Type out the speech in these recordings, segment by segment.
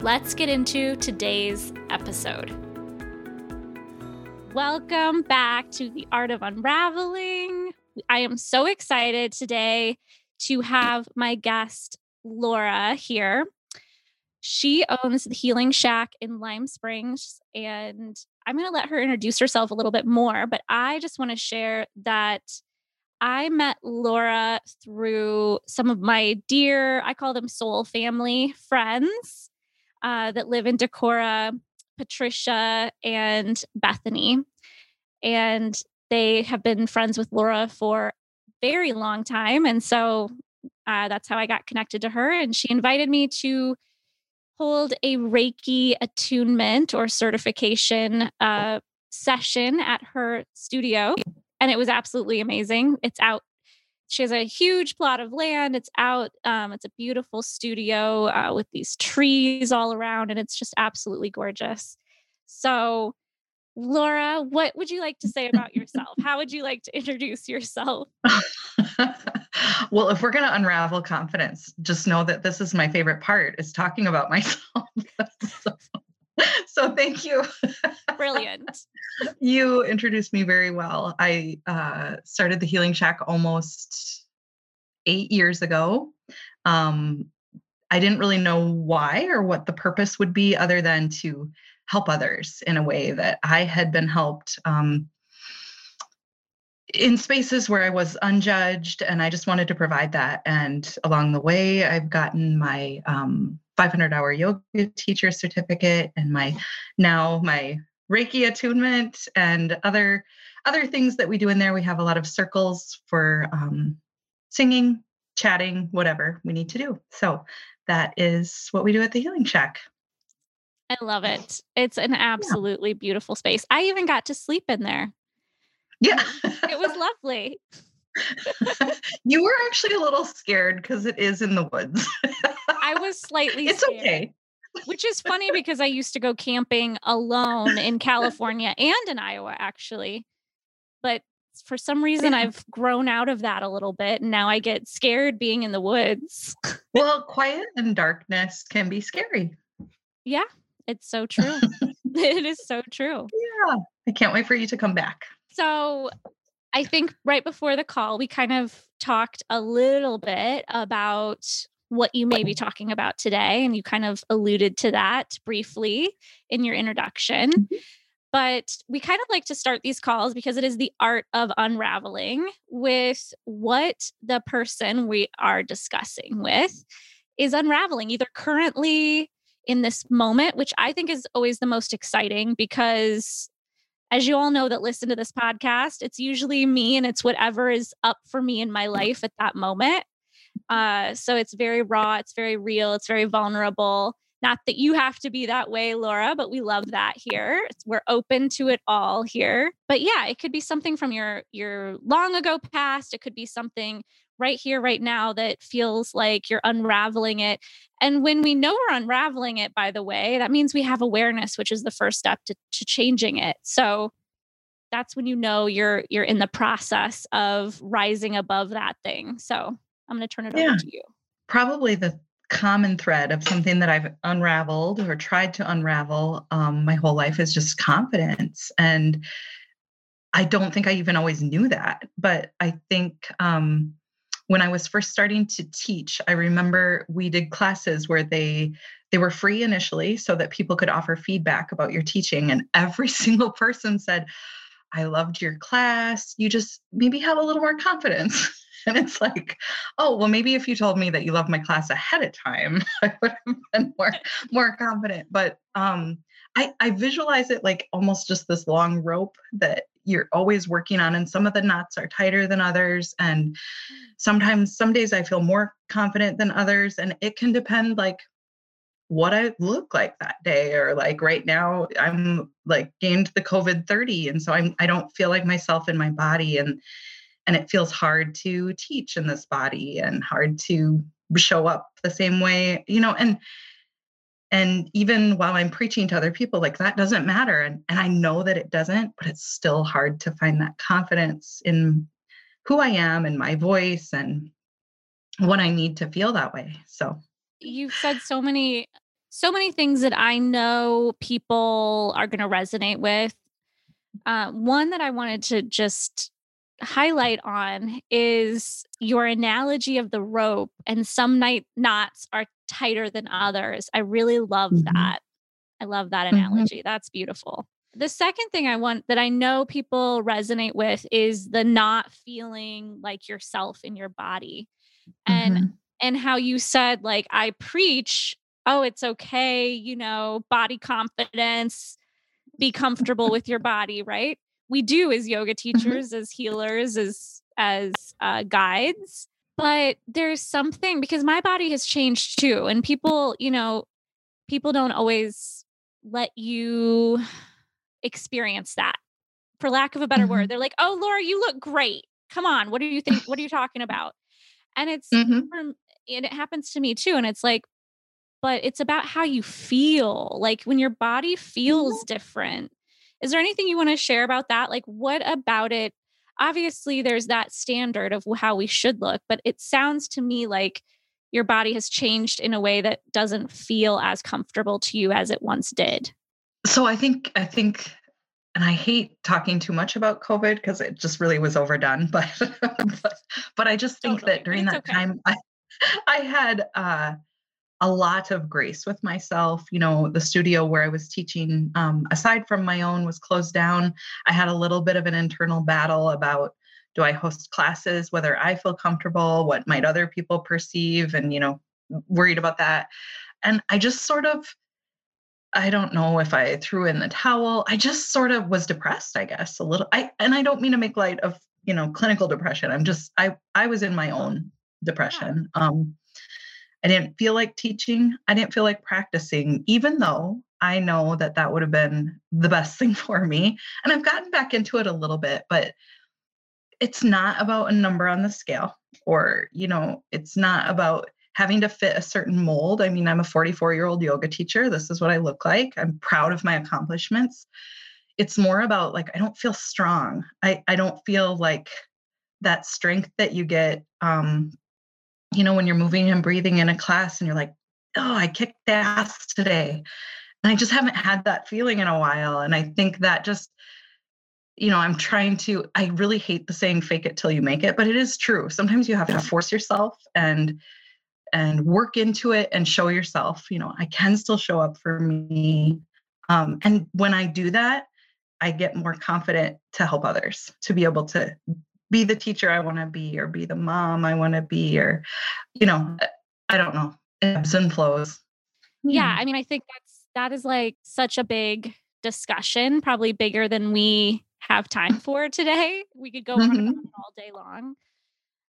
Let's get into today's episode. Welcome back to the Art of Unraveling. I am so excited today to have my guest, Laura, here. She owns the Healing Shack in Lime Springs, and I'm going to let her introduce herself a little bit more. But I just want to share that I met Laura through some of my dear, I call them soul family friends uh, that live in Decorah, Patricia and Bethany. And they have been friends with Laura for very long time. And so uh, that's how I got connected to her. And she invited me to hold a Reiki attunement or certification uh, session at her studio. And it was absolutely amazing. It's out she has a huge plot of land. It's out. Um, it's a beautiful studio uh, with these trees all around, and it's just absolutely gorgeous. So, Laura, what would you like to say about yourself? How would you like to introduce yourself? well, if we're going to unravel confidence, just know that this is my favorite part is talking about myself. so, so thank you. Brilliant. You introduced me very well. I uh, started the Healing Shack almost eight years ago. Um, I didn't really know why or what the purpose would be, other than to help others in a way that I had been helped. Um, in spaces where I was unjudged, and I just wanted to provide that. And along the way, I've gotten my um, 500 hour yoga teacher certificate and my now my Reiki attunement and other other things that we do in there. We have a lot of circles for um, singing, chatting, whatever we need to do. So that is what we do at the Healing Shack. I love it. It's an absolutely yeah. beautiful space. I even got to sleep in there. Yeah. it was lovely. you were actually a little scared because it is in the woods. I was slightly It's scared, okay. Which is funny because I used to go camping alone in California and in Iowa actually. But for some reason. I've grown out of that a little bit and now I get scared being in the woods. well, quiet and darkness can be scary. Yeah, it's so true. it is so true. Yeah. I can't wait for you to come back. So I think right before the call, we kind of talked a little bit about what you may be talking about today. And you kind of alluded to that briefly in your introduction. Mm-hmm. But we kind of like to start these calls because it is the art of unraveling with what the person we are discussing with is unraveling, either currently in this moment, which I think is always the most exciting because as you all know that listen to this podcast, it's usually me and it's whatever is up for me in my life at that moment. Uh, so it's very raw, it's very real, it's very vulnerable. Not that you have to be that way, Laura, but we love that here. We're open to it all here. But yeah, it could be something from your your long ago past. It could be something right here, right now that feels like you're unraveling it. And when we know we're unraveling it, by the way, that means we have awareness, which is the first step to, to changing it. So that's when you know you're you're in the process of rising above that thing. So I'm going to turn it yeah. over to you. Probably the common thread of something that I've unraveled or tried to unravel um, my whole life is just confidence. And I don't think I even always knew that, but I think um, when I was first starting to teach, I remember we did classes where they they were free initially so that people could offer feedback about your teaching and every single person said, "I loved your class. You just maybe have a little more confidence." And it's like, oh, well, maybe if you told me that you love my class ahead of time, I would have been more more confident. But um, I, I visualize it like almost just this long rope that you're always working on, and some of the knots are tighter than others. And sometimes, some days I feel more confident than others, and it can depend like what I look like that day or like right now I'm like gained the COVID 30 and so I'm I don't feel like myself in my body and and it feels hard to teach in this body and hard to show up the same way you know and and even while i'm preaching to other people like that doesn't matter and, and i know that it doesn't but it's still hard to find that confidence in who i am and my voice and what i need to feel that way so. You've said so many so many things that i know people are going to resonate with. Uh, one that i wanted to just highlight on is your analogy of the rope and some night knots are tighter than others. I really love mm-hmm. that. I love that mm-hmm. analogy. Mm-hmm. That's beautiful. The second thing I want that I know people resonate with is the not feeling like yourself in your body. And mm-hmm. and how you said like I preach, oh it's okay, you know, body confidence, be comfortable with your body, right? We do as yoga mm-hmm. teachers, as healers, as as uh, guides. But there's something because my body has changed too, and people, you know, people don't always let you experience that. For lack of a better mm-hmm. word, they're like, "Oh, Laura, you look great. Come on, what do you think? What are you talking about?" And it's mm-hmm. and it happens to me too. And it's like, but it's about how you feel. Like when your body feels mm-hmm. different, is there anything you want to share about that? Like, what about it? Obviously, there's that standard of how we should look, but it sounds to me like your body has changed in a way that doesn't feel as comfortable to you as it once did. So I think, I think, and I hate talking too much about COVID because it just really was overdone, but, but, but I just think totally. that during it's that okay. time, I, I had, uh, a lot of grace with myself. You know, the studio where I was teaching, um, aside from my own, was closed down. I had a little bit of an internal battle about do I host classes, whether I feel comfortable, what might other people perceive, and, you know, worried about that. And I just sort of, I don't know if I threw in the towel. I just sort of was depressed, I guess, a little. I and I don't mean to make light of, you know, clinical depression. I'm just I I was in my own depression. Um I didn't feel like teaching. I didn't feel like practicing, even though I know that that would have been the best thing for me. And I've gotten back into it a little bit, but it's not about a number on the scale or, you know, it's not about having to fit a certain mold. I mean, I'm a 44 year old yoga teacher. This is what I look like. I'm proud of my accomplishments. It's more about like, I don't feel strong. I, I don't feel like that strength that you get um, you know, when you're moving and breathing in a class and you're like, oh, I kicked ass today. And I just haven't had that feeling in a while. And I think that just, you know, I'm trying to, I really hate the saying fake it till you make it, but it is true. Sometimes you have to force yourself and and work into it and show yourself, you know, I can still show up for me. Um, and when I do that, I get more confident to help others, to be able to be the teacher I want to be or be the mom I want to be or you know I don't know ebbs and flows. Yeah, I mean I think that's that is like such a big discussion, probably bigger than we have time for today. We could go mm-hmm. on all day long.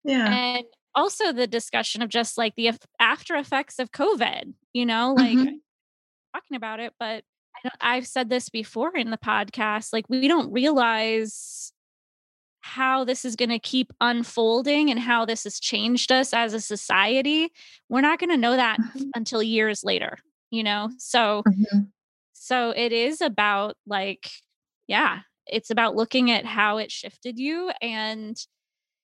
Yeah. And also the discussion of just like the after effects of COVID, you know, like mm-hmm. talking about it, but I've said this before in the podcast, like we don't realize how this is going to keep unfolding and how this has changed us as a society we're not going to know that mm-hmm. until years later you know so mm-hmm. so it is about like yeah it's about looking at how it shifted you and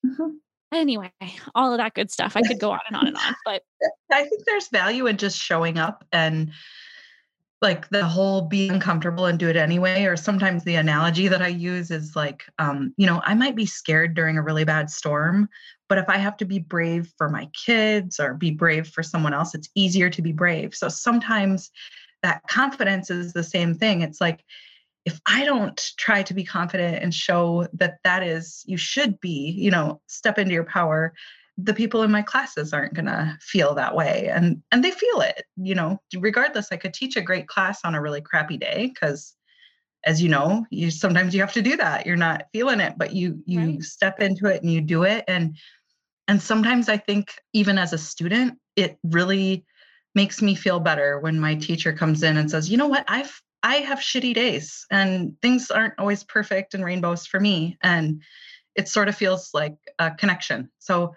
mm-hmm. anyway all of that good stuff i could go on and on and on but i think there's value in just showing up and like the whole be uncomfortable and do it anyway or sometimes the analogy that i use is like um, you know i might be scared during a really bad storm but if i have to be brave for my kids or be brave for someone else it's easier to be brave. So sometimes that confidence is the same thing. It's like if i don't try to be confident and show that that is you should be you know step into your power the people in my classes aren't going to feel that way and and they feel it you know regardless i could teach a great class on a really crappy day because as you know you sometimes you have to do that you're not feeling it but you you right. step into it and you do it and and sometimes i think even as a student it really makes me feel better when my teacher comes in and says, "You know what? I've I have shitty days and things aren't always perfect and rainbows for me." And it sort of feels like a connection. So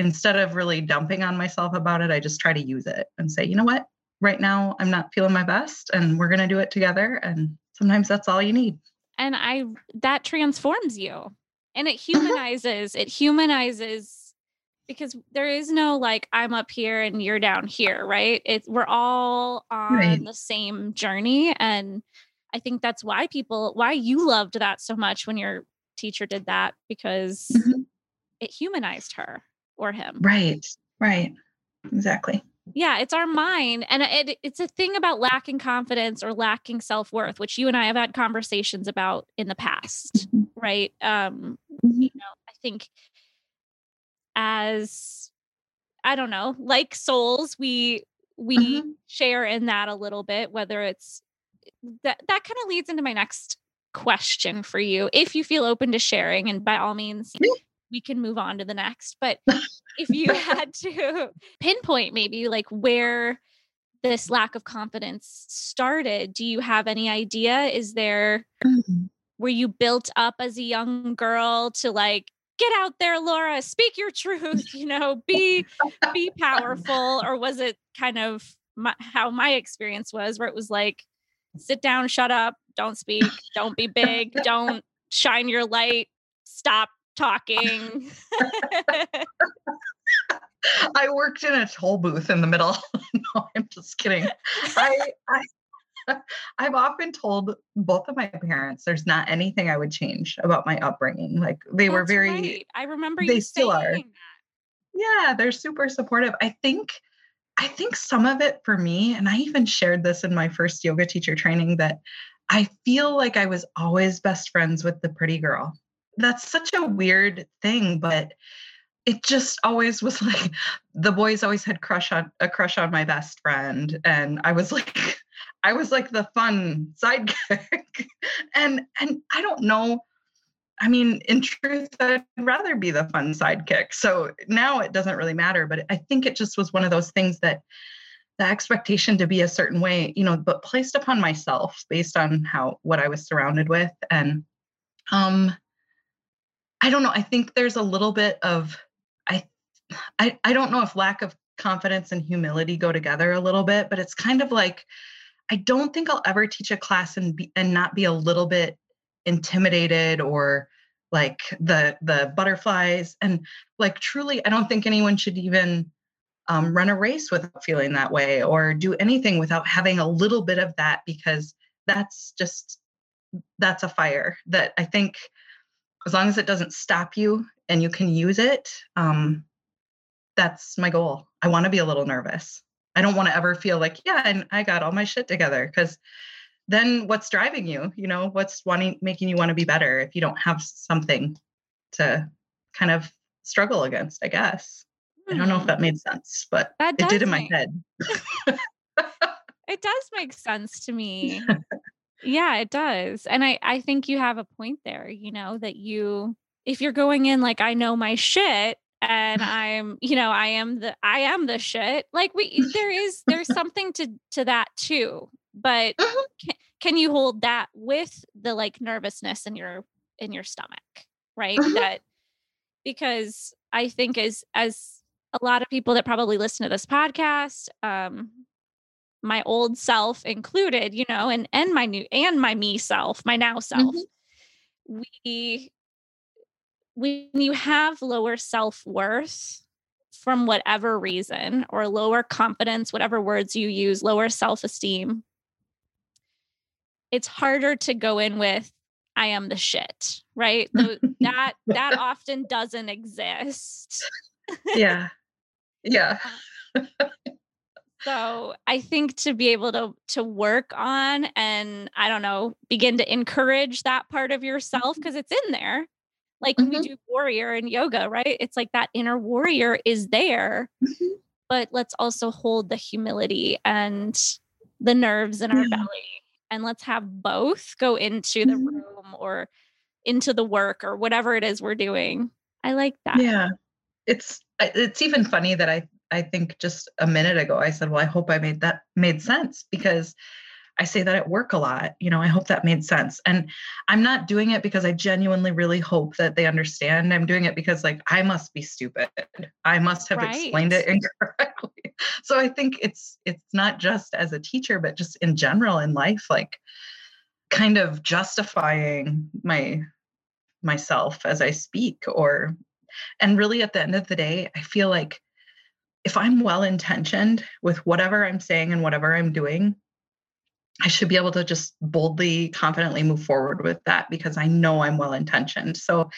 instead of really dumping on myself about it, I just try to use it and say, "You know what? Right now I'm not feeling my best and we're going to do it together." And sometimes that's all you need. And I that transforms you. And it humanizes, it humanizes because there is no like I'm up here and you're down here, right? It's we're all on right. the same journey and I think that's why people why you loved that so much when your teacher did that because mm-hmm. it humanized her or him. Right. Right. Exactly. Yeah, it's our mind and it, it's a thing about lacking confidence or lacking self-worth which you and I have had conversations about in the past, mm-hmm. right? Um mm-hmm. you know, I think as I don't know, like souls, we we mm-hmm. share in that a little bit, whether it's that that kind of leads into my next question for you. If you feel open to sharing, and by all means, we can move on to the next. But if you had to pinpoint maybe like where this lack of confidence started, do you have any idea? Is there mm-hmm. were you built up as a young girl to like get out there laura speak your truth you know be be powerful or was it kind of my, how my experience was where it was like sit down shut up don't speak don't be big don't shine your light stop talking I worked in a toll booth in the middle. no, I'm just kidding. I, I I've often told both of my parents there's not anything I would change about my upbringing. Like they That's were very right. I remember they still are. That. Yeah, they're super supportive. I think I think some of it for me, and I even shared this in my first yoga teacher training, that I feel like I was always best friends with the pretty girl. That's such a weird thing, but it just always was like the boys always had crush on a crush on my best friend and i was like I was like the fun sidekick. and and I don't know. I mean, in truth, I'd rather be the fun sidekick. So now it doesn't really matter. But I think it just was one of those things that the expectation to be a certain way, you know, but placed upon myself based on how what I was surrounded with. And um I don't know. I think there's a little bit of I I, I don't know if lack of confidence and humility go together a little bit, but it's kind of like I don't think I'll ever teach a class and be and not be a little bit intimidated or like the the butterflies and like truly I don't think anyone should even um, run a race without feeling that way or do anything without having a little bit of that because that's just that's a fire that I think as long as it doesn't stop you and you can use it um, that's my goal. I want to be a little nervous. I don't want to ever feel like, yeah, and I got all my shit together because then what's driving you? You know, what's wanting making you want to be better if you don't have something to kind of struggle against, I guess. Hmm. I don't know if hmm. that made sense, but it did in make, my head. it does make sense to me. Yeah, it does. And I I think you have a point there, you know, that you if you're going in like I know my shit, and i'm you know i am the i am the shit like we there is there's something to to that too but uh-huh. can, can you hold that with the like nervousness in your in your stomach right uh-huh. that because i think as as a lot of people that probably listen to this podcast um my old self included you know and and my new and my me self my now self mm-hmm. we when you have lower self worth from whatever reason, or lower confidence, whatever words you use, lower self esteem, it's harder to go in with, I am the shit, right? that that often doesn't exist. yeah. Yeah. so I think to be able to to work on and I don't know, begin to encourage that part of yourself because mm-hmm. it's in there like mm-hmm. we do warrior and yoga, right? It's like that inner warrior is there, mm-hmm. but let's also hold the humility and the nerves in our yeah. belly. And let's have both go into the mm-hmm. room or into the work or whatever it is we're doing. I like that. Yeah. It's it's even funny that I I think just a minute ago, I said, well, I hope I made that made sense because I say that at work a lot. You know, I hope that made sense. And I'm not doing it because I genuinely really hope that they understand. I'm doing it because like I must be stupid. I must have right. explained it incorrectly. So I think it's it's not just as a teacher, but just in general in life, like kind of justifying my myself as I speak or and really at the end of the day, I feel like if I'm well intentioned with whatever I'm saying and whatever I'm doing, I should be able to just boldly, confidently move forward with that because I know I'm well intentioned. So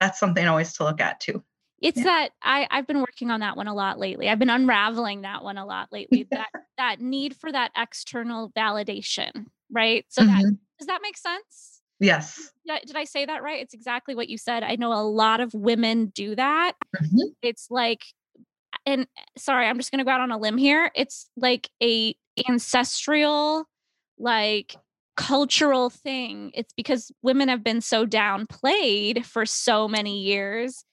that's something always to look at too. It's yeah. that I, I've been working on that one a lot lately. I've been unraveling that one a lot lately. that that need for that external validation, right? So mm-hmm. that does that make sense? Yes. Did I say that right? It's exactly what you said. I know a lot of women do that. Mm-hmm. It's like, and sorry, I'm just going to go out on a limb here. It's like a ancestral like cultural thing. It's because women have been so downplayed for so many years.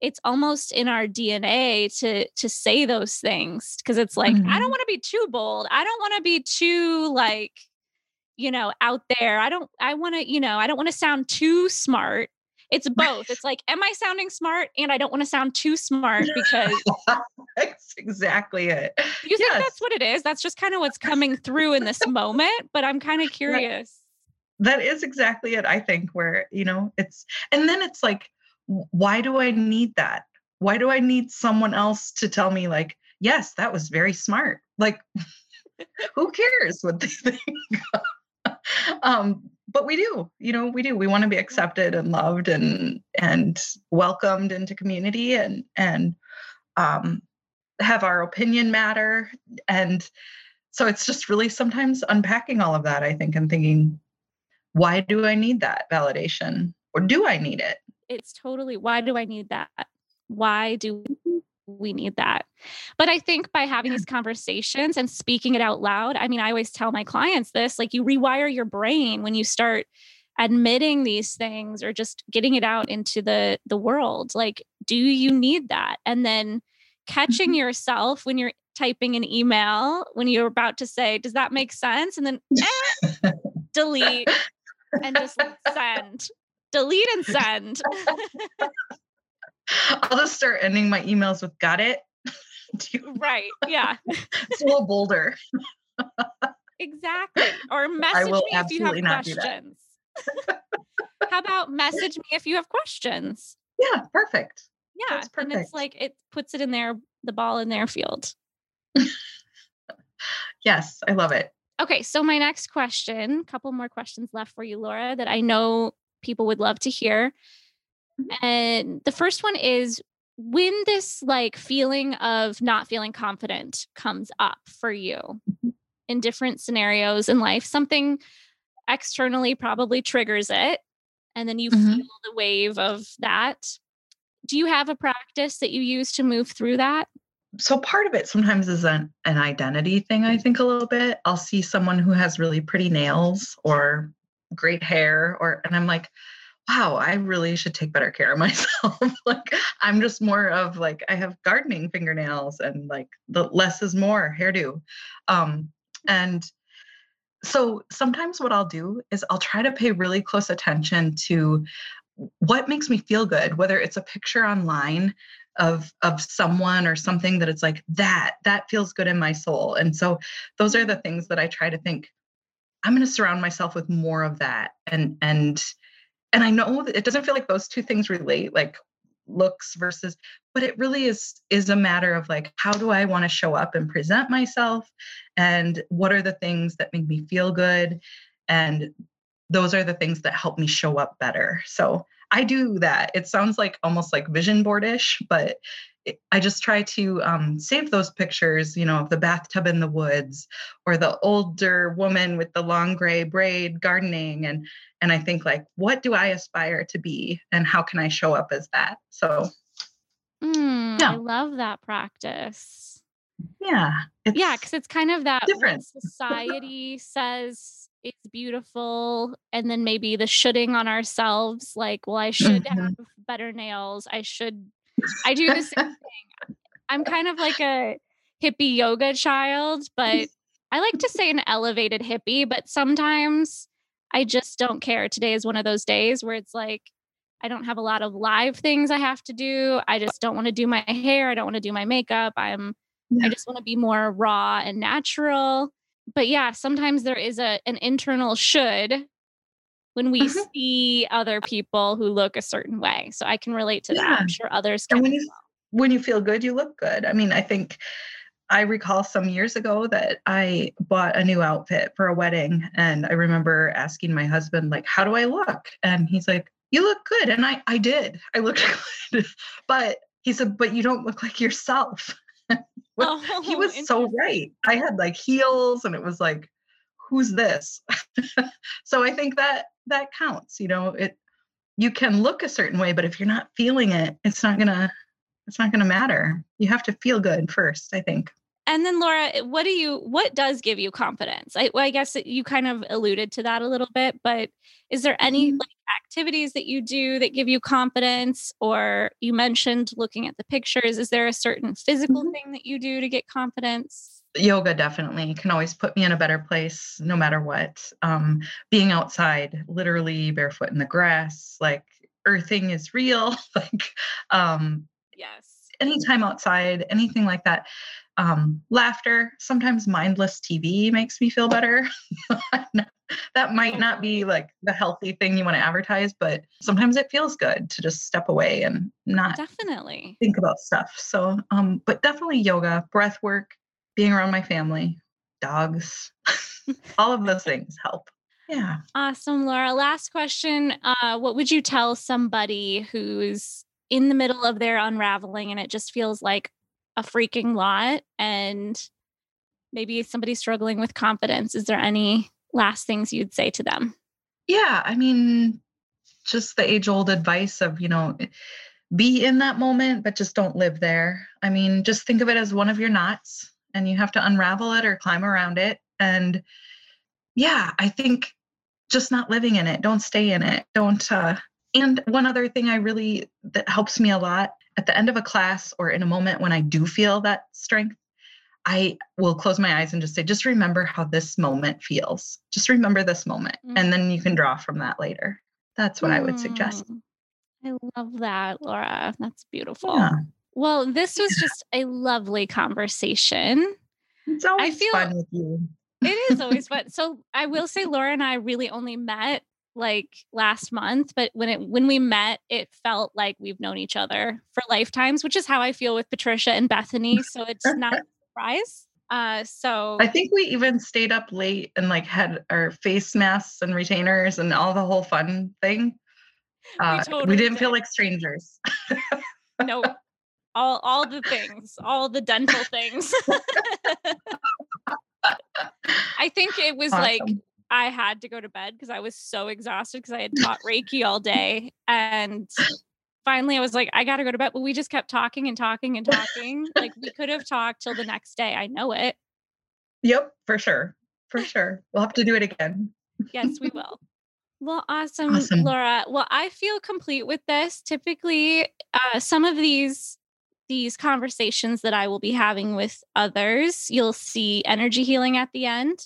It's almost in our DNA to to say those things because it's like mm-hmm. I don't mm-hmm. want to be too bold. I don't want to be too like you know out there. I don't I want to, you know, I don't want to sound too smart it's both. It's like, am I sounding smart? And I don't want to sound too smart because that's exactly it. You yes. think that's what it is? That's just kind of what's coming through in this moment, but I'm kind of curious. That, that is exactly it, I think, where, you know, it's, and then it's like, why do I need that? Why do I need someone else to tell me, like, yes, that was very smart? Like, who cares what they think? um, but we do you know we do. We want to be accepted and loved and and welcomed into community and and um, have our opinion matter. And so it's just really sometimes unpacking all of that i think and thinking why do i need that validation? Or do i need it? It's totally why do i need that? Why do we need that. But I think by having these conversations and speaking it out loud, I mean, I always tell my clients this like you rewire your brain when you start admitting these things or just getting it out into the the world. Like do you need that? And then catching mm-hmm. yourself when you're typing an email when you're about to say does that make sense? and then eh, delete and just send. Delete and send I'll just start ending my emails with got it. you- right. Yeah. it's a little bolder. exactly. Or message me if you have questions. How about message me if you have questions? Yeah, perfect. Yeah. Perfect. And it's like it puts it in there, the ball in their field. yes, I love it. Okay, so my next question, a couple more questions left for you, Laura, that I know people would love to hear. And the first one is when this like feeling of not feeling confident comes up for you mm-hmm. in different scenarios in life, something externally probably triggers it. And then you mm-hmm. feel the wave of that. Do you have a practice that you use to move through that? So part of it sometimes is an, an identity thing, I think a little bit. I'll see someone who has really pretty nails or great hair or and I'm like, wow, I really should take better care of myself. like I'm just more of like I have gardening fingernails and like the less is more hairdo. Um, and so sometimes what I'll do is I'll try to pay really close attention to what makes me feel good, whether it's a picture online of of someone or something that it's like that that feels good in my soul. And so those are the things that I try to think I'm going to surround myself with more of that and and and I know that it doesn't feel like those two things relate, like looks versus, but it really is is a matter of like how do I want to show up and present myself, and what are the things that make me feel good, and those are the things that help me show up better. So I do that. It sounds like almost like vision boardish, but I just try to um, save those pictures, you know, of the bathtub in the woods or the older woman with the long gray braid gardening. And, and I think like, what do I aspire to be and how can I show up as that? So mm, yeah. I love that practice. Yeah. Yeah. Cause it's kind of that different society says it's beautiful. And then maybe the shoulding on ourselves, like, well, I should mm-hmm. have better nails. I should I do the same thing. I'm kind of like a hippie yoga child, but I like to say an elevated hippie, but sometimes I just don't care. Today is one of those days where it's like, I don't have a lot of live things I have to do. I just don't want to do my hair. I don't want to do my makeup. I'm, yeah. I just want to be more raw and natural. But yeah, sometimes there is a an internal should when we mm-hmm. see other people who look a certain way. So I can relate to yeah. that. I'm sure others can. And when you, when you feel good, you look good. I mean, I think I recall some years ago that I bought a new outfit for a wedding. And I remember asking my husband, like, how do I look? And he's like, you look good. And I, I did. I looked good. but he said, but you don't look like yourself. oh, he was so right. I had like heels and it was like, who's this? so I think that that counts, you know, it, you can look a certain way, but if you're not feeling it, it's not gonna, it's not gonna matter. You have to feel good first, I think. And then Laura, what do you what does give you confidence? I, well, I guess you kind of alluded to that a little bit, but is there any mm-hmm. like activities that you do that give you confidence or you mentioned looking at the pictures, is there a certain physical mm-hmm. thing that you do to get confidence? Yoga definitely can always put me in a better place no matter what. Um, being outside, literally barefoot in the grass, like earthing is real. like um yes. Anytime outside, anything like that um, laughter sometimes mindless tv makes me feel better that might not be like the healthy thing you want to advertise but sometimes it feels good to just step away and not definitely think about stuff so um but definitely yoga breath work being around my family dogs all of those things help. Yeah. Awesome laura. Last question uh what would you tell somebody who's in the middle of their unraveling and it just feels like a freaking lot and maybe somebody struggling with confidence? Is there any last things you'd say to them? Yeah i mean just the age old advice of you know be in that moment but just don't live there. I mean just think of it as one of your knots and you have to unravel it or climb around it and yeah i think just not living in it don't stay in it don't uh and one other thing i really that helps me a lot at the end of a class or in a moment when I do feel that strength, I will close my eyes and just say, just remember how this moment feels. Just remember this moment. Mm. And then you can draw from that later. That's what mm. I would suggest. Mm. I love that, Laura. That's beautiful. Yeah. Well, this was just a lovely conversation. It's always I feel, fun with you. it is always fun. So I will say Laura and I really only met like last month, but when it when we met, it felt like we've known each other for lifetimes, which is how I feel with Patricia and Bethany. So it's not a surprise. Uh, so I think we even stayed up late and like had our face masks and retainers and all the whole fun thing. Uh, we, totally we didn't did. feel like strangers. no, all all the things, all the dental things. I think it was awesome. like I had to go to bed because I was so exhausted because I had taught Reiki all day. And finally I was like, I gotta go to bed. But we just kept talking and talking and talking. like we could have talked till the next day. I know it. Yep, for sure. For sure. We'll have to do it again. yes, we will. Well, awesome, awesome, Laura. Well, I feel complete with this. Typically, uh, some of these these conversations that I will be having with others, you'll see energy healing at the end.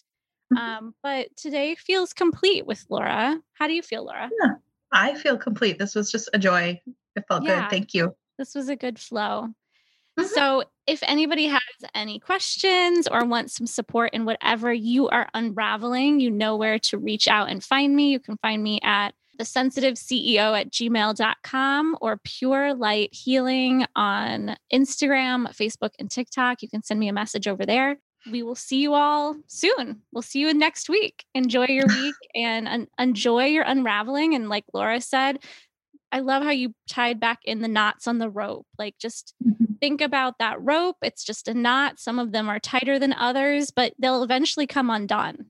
Mm-hmm. Um, but today feels complete with Laura. How do you feel, Laura? Yeah, I feel complete. This was just a joy. It felt yeah, good. Thank you. This was a good flow. Mm-hmm. So, if anybody has any questions or wants some support in whatever you are unraveling, you know where to reach out and find me. You can find me at the sensitive CEO at gmail.com or pure light healing on Instagram, Facebook, and TikTok. You can send me a message over there we will see you all soon. We'll see you next week. Enjoy your week and un- enjoy your unraveling. And like Laura said, I love how you tied back in the knots on the rope. Like just mm-hmm. think about that rope. It's just a knot. Some of them are tighter than others, but they'll eventually come undone.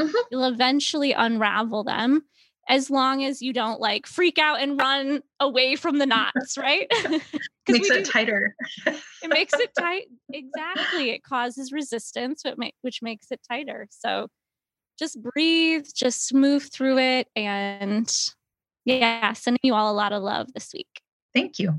Mm-hmm. You'll eventually unravel them as long as you don't like freak out and run away from the knots, right? makes it do, tighter. it makes it tight. Exactly. It causes resistance, which makes it tighter. So just breathe, just move through it. And yeah, sending you all a lot of love this week. Thank you.